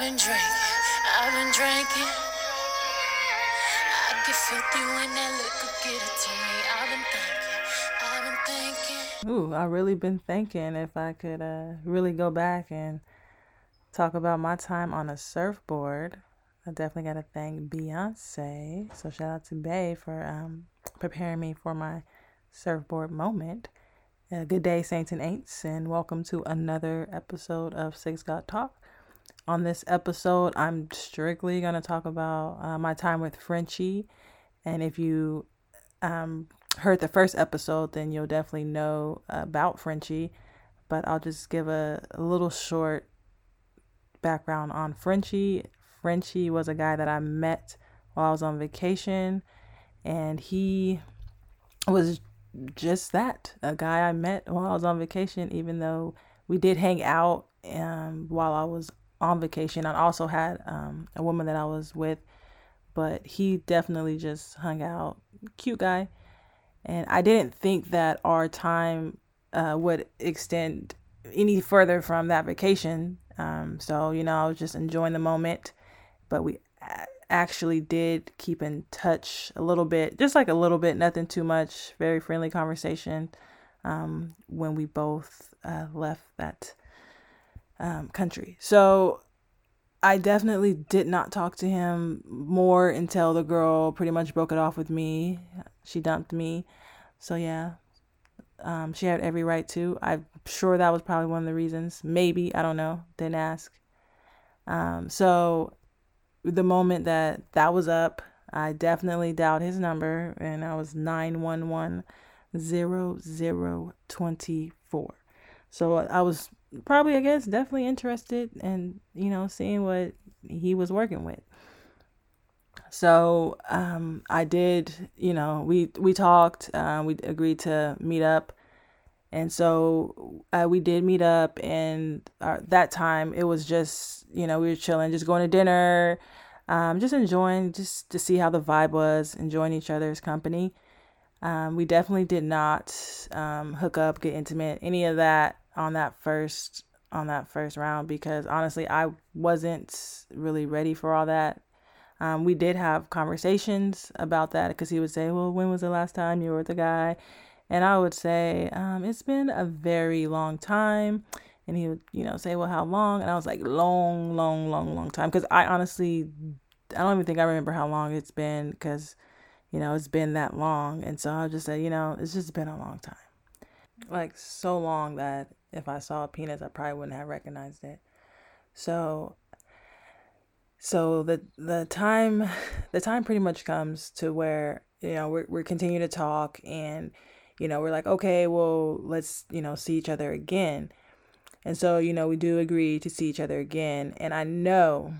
been drinking, I've been drinking. I get filthy when that liquor get it to me. I've been thinking, I've been thinking. Ooh, I really been thinking if I could uh, really go back and talk about my time on a surfboard. I definitely got to thank Beyonce. So shout out to Bay for um, preparing me for my surfboard moment. Uh, good day, Saints and Aints, and welcome to another episode of Six God Talk. On this episode, I'm strictly going to talk about uh, my time with Frenchie. And if you um, heard the first episode, then you'll definitely know about Frenchie. But I'll just give a, a little short background on Frenchie. Frenchie was a guy that I met while I was on vacation, and he was just that a guy I met while I was on vacation, even though we did hang out um, while I was on vacation. I also had um, a woman that I was with, but he definitely just hung out. Cute guy. And I didn't think that our time uh, would extend any further from that vacation. Um, so, you know, I was just enjoying the moment. But we actually did keep in touch a little bit, just like a little bit, nothing too much, very friendly conversation um, when we both uh, left that um, country. So I definitely did not talk to him more until the girl pretty much broke it off with me. She dumped me. So yeah, um, she had every right to. I'm sure that was probably one of the reasons. Maybe I don't know. Didn't ask. Um, so the moment that that was up, I definitely dialed his number, and I was nine one one zero zero twenty four. So I was probably, I guess, definitely interested in you know seeing what he was working with. So um, I did, you know, we we talked, uh, we agreed to meet up, and so uh, we did meet up. And our, that time it was just, you know, we were chilling, just going to dinner, um, just enjoying, just to see how the vibe was, enjoying each other's company. Um, we definitely did not um, hook up, get intimate, any of that on that first on that first round because honestly, I wasn't really ready for all that. Um, we did have conversations about that because he would say, "Well, when was the last time you were with a guy?" And I would say, um, "It's been a very long time." And he would, you know, say, "Well, how long?" And I was like, "Long, long, long, long time." Because I honestly, I don't even think I remember how long it's been because, you know, it's been that long. And so I just said, you know, it's just been a long time, like so long that if I saw a penis, I probably wouldn't have recognized it. So so the the time the time pretty much comes to where you know we're we're continuing to talk and you know we're like okay well let's you know see each other again. And so you know we do agree to see each other again. And i know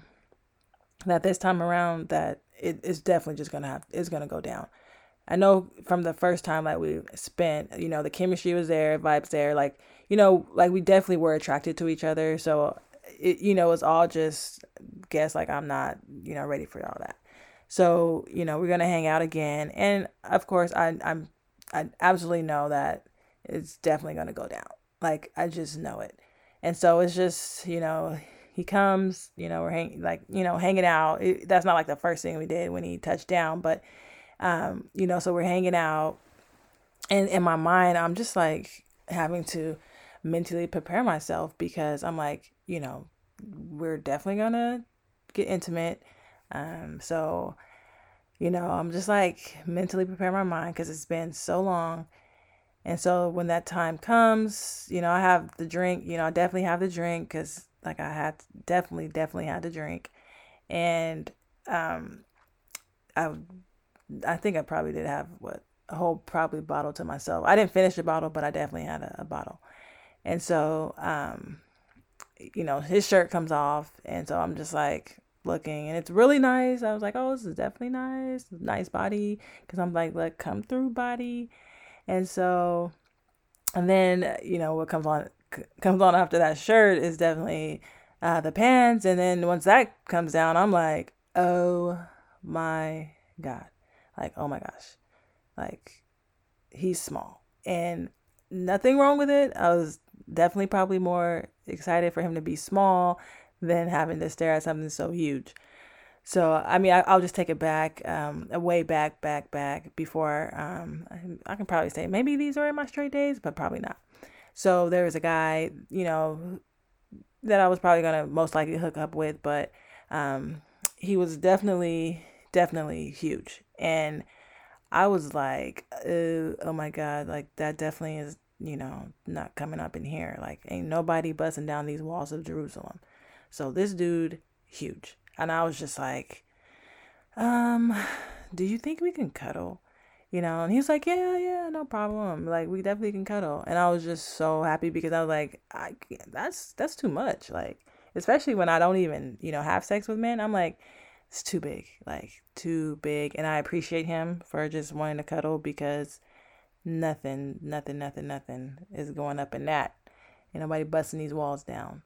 that this time around that it is definitely just gonna have it's gonna go down. I know from the first time that we spent you know the chemistry was there vibes there like you know like we definitely were attracted to each other so it you know it's all just guess like I'm not you know ready for all that. So you know we're gonna hang out again, and of course I I'm I absolutely know that it's definitely gonna go down. Like I just know it, and so it's just you know he comes, you know we're hanging like you know hanging out. It, that's not like the first thing we did when he touched down, but um you know so we're hanging out, and in my mind I'm just like having to mentally prepare myself because I'm like you know we're definitely gonna get intimate. Um, so, you know, I'm just like mentally prepare my mind because it's been so long. And so when that time comes, you know, I have the drink, you know, I definitely have the drink because like I had definitely, definitely had the drink. And um, I, I think I probably did have what a whole probably bottle to myself. I didn't finish the bottle, but I definitely had a, a bottle. And so, um, you know, his shirt comes off. And so I'm just like looking and it's really nice. I was like, oh, this is definitely nice. Nice body. Cause I'm like, like, come through body. And so, and then, you know, what comes on, comes on after that shirt is definitely uh, the pants. And then once that comes down, I'm like, oh my God. Like, oh my gosh. Like, he's small. And nothing wrong with it. I was definitely probably more excited for him to be small than having to stare at something so huge. So I mean, I, will just take it back, um, way back, back, back before. Um, I, I, can probably say maybe these are in my straight days, but probably not. So there was a guy, you know, that I was probably gonna most likely hook up with, but um, he was definitely, definitely huge, and I was like, oh my god, like that definitely is, you know, not coming up in here. Like, ain't nobody busting down these walls of Jerusalem. So this dude, huge and I was just like, um, do you think we can cuddle? You know, and he was like, yeah, yeah, no problem. Like, we definitely can cuddle. And I was just so happy because I was like, I that's that's too much. Like, especially when I don't even, you know, have sex with men. I'm like, it's too big, like too big. And I appreciate him for just wanting to cuddle because nothing, nothing, nothing, nothing is going up in that. Ain't nobody busting these walls down.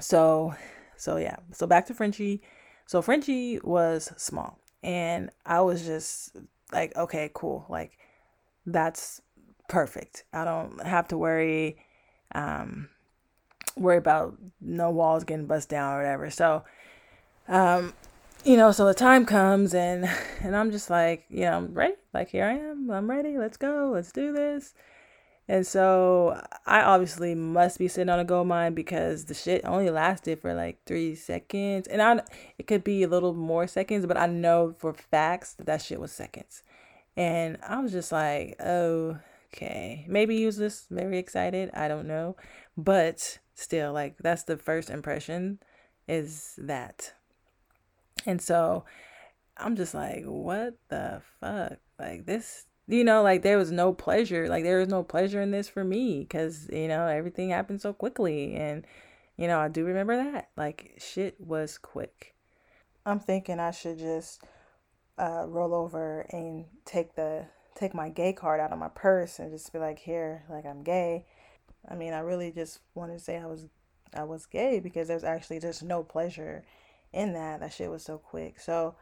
So so yeah. So back to Frenchie. So Frenchie was small and I was just like, okay, cool. Like that's perfect. I don't have to worry um worry about no walls getting bust down or whatever. So um you know, so the time comes and and I'm just like, you know, I'm ready. Like here I am. I'm ready. Let's go. Let's do this. And so I obviously must be sitting on a gold mine because the shit only lasted for like three seconds. And I it could be a little more seconds, but I know for facts that that shit was seconds. And I was just like, oh, okay. Maybe he was just very excited. I don't know. But still, like that's the first impression is that. And so I'm just like, what the fuck? Like this you know, like there was no pleasure. Like there was no pleasure in this for me because, you know, everything happened so quickly. And, you know, I do remember that. Like shit was quick. I'm thinking I should just uh, roll over and take the take my gay card out of my purse and just be like, here, like I'm gay. I mean, I really just wanted to say I was I was gay because there's actually just no pleasure in that. That shit was so quick. So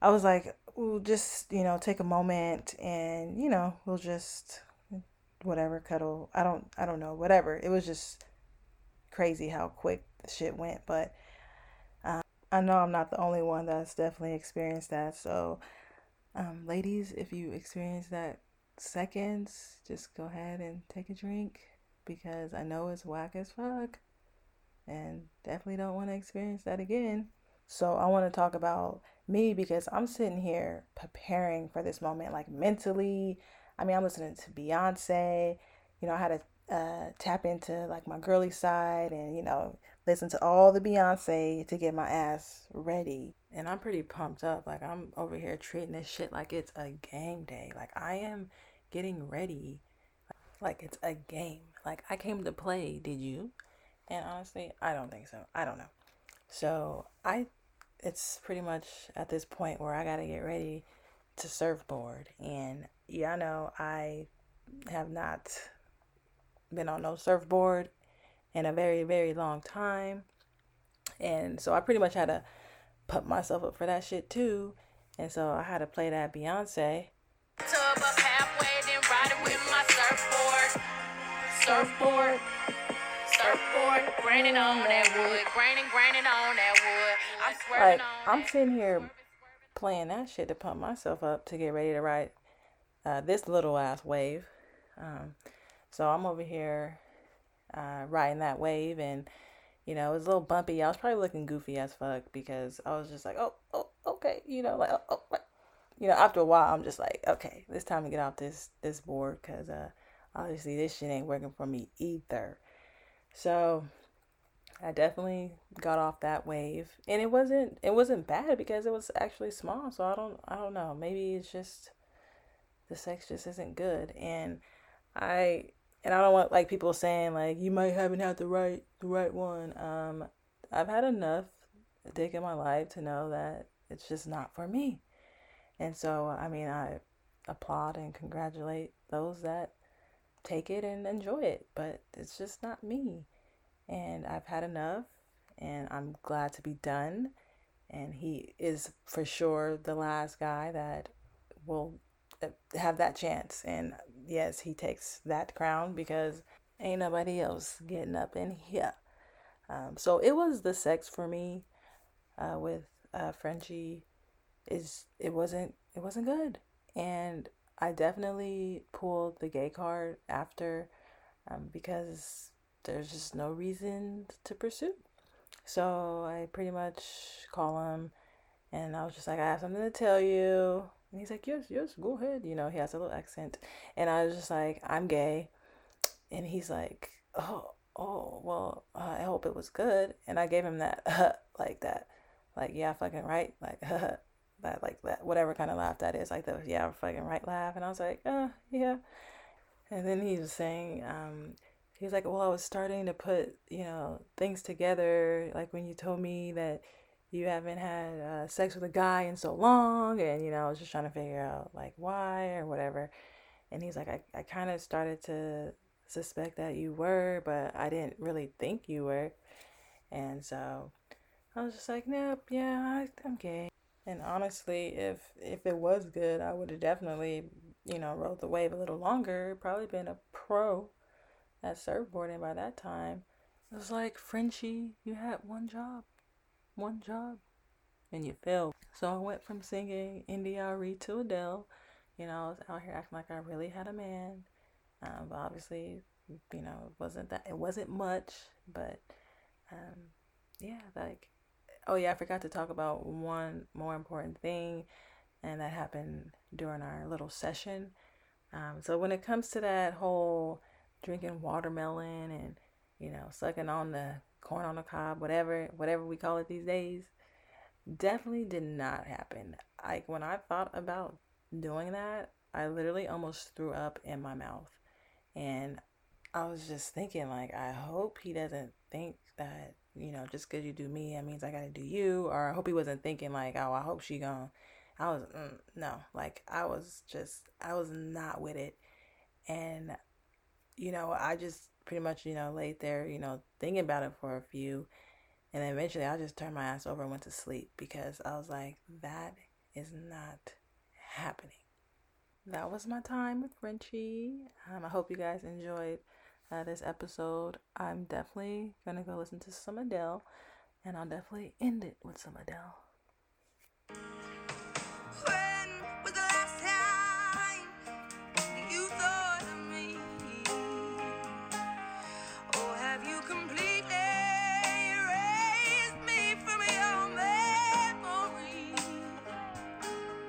I was like, we'll just, you know, take a moment and, you know, we'll just whatever, cuddle. I don't I don't know, whatever. It was just crazy how quick the shit went, but um, I know I'm not the only one that's definitely experienced that. So, um, ladies, if you experience that seconds, just go ahead and take a drink because I know it's whack as fuck and definitely don't want to experience that again. So, I want to talk about me because I'm sitting here preparing for this moment, like mentally. I mean, I'm listening to Beyonce. You know, I had to uh, tap into like my girly side and, you know, listen to all the Beyonce to get my ass ready. And I'm pretty pumped up. Like, I'm over here treating this shit like it's a game day. Like, I am getting ready like it's a game. Like, I came to play. Did you? And honestly, I don't think so. I don't know. So, I it's pretty much at this point where I got to get ready to surfboard. And I know I have not been on no surfboard in a very, very long time. And so I pretty much had to put myself up for that shit too. And so I had to play that Beyonce. Surfboard surfboard, graining on that wood, graining, graining on that wood. I'm like, I'm sitting here playing that shit to pump myself up to get ready to ride uh, this little ass wave. Um, so I'm over here uh, riding that wave, and you know it was a little bumpy. I was probably looking goofy as fuck because I was just like, oh, oh, okay, you know, like, oh, oh you know. After a while, I'm just like, okay, it's time to get off this this board because uh, obviously this shit ain't working for me either. So I definitely got off that wave. And it wasn't it wasn't bad because it was actually small. So I don't I don't know. Maybe it's just the sex just isn't good. And I and I don't want like people saying like you might haven't had the right the right one. Um I've had enough dick in my life to know that it's just not for me. And so I mean I applaud and congratulate those that take it and enjoy it, but it's just not me. And I've had enough, and I'm glad to be done. And he is for sure the last guy that will have that chance. And yes, he takes that crown because ain't nobody else getting up in here. Um, so it was the sex for me uh, with uh, Frenchie. Is it wasn't it wasn't good, and I definitely pulled the gay card after um, because there's just no reason to pursue. So I pretty much call him, and I was just like, I have something to tell you. And he's like, Yes, yes, go ahead. You know, he has a little accent, and I was just like, I'm gay, and he's like, Oh, oh, well, uh, I hope it was good. And I gave him that like that, like yeah, fucking right, like that, like that, whatever kind of laugh that is, like the yeah, fucking right laugh. And I was like, uh, yeah. And then he was saying, um, he was like, well, I was starting to put, you know, things together. Like when you told me that you haven't had uh, sex with a guy in so long, and you know, I was just trying to figure out like why or whatever. And he's like, I, I kind of started to suspect that you were, but I didn't really think you were. And so I was just like, nope, yeah, I, I'm gay. And honestly, if if it was good, I would have definitely, you know, rode the wave a little longer. Probably been a pro at surfboarding by that time. It was like, Frenchie, you had one job, one job, and you failed. So I went from singing India.Arie to Adele. You know, I was out here acting like I really had a man. Um, but obviously, you know, it wasn't that it wasn't much, but um, yeah, like oh yeah, I forgot to talk about one more important thing, and that happened during our little session. Um, so when it comes to that whole drinking watermelon and you know sucking on the corn on the cob, whatever whatever we call it these days, definitely did not happen. Like when I thought about doing that, I literally almost threw up in my mouth. And I was just thinking, like, I hope he doesn't think that, you know, just because you do me, that means I got to do you. Or I hope he wasn't thinking, like, oh, I hope she gonna. I was, mm, no, like, I was just, I was not with it. And, you know, I just pretty much, you know, laid there, you know, thinking about it for a few. And then eventually I just turned my ass over and went to sleep because I was like, that is not happening that was my time with Frenchie. Um, I hope you guys enjoyed uh, this episode. I'm definitely gonna go listen to some Adele, and I'll definitely end it with some Adele.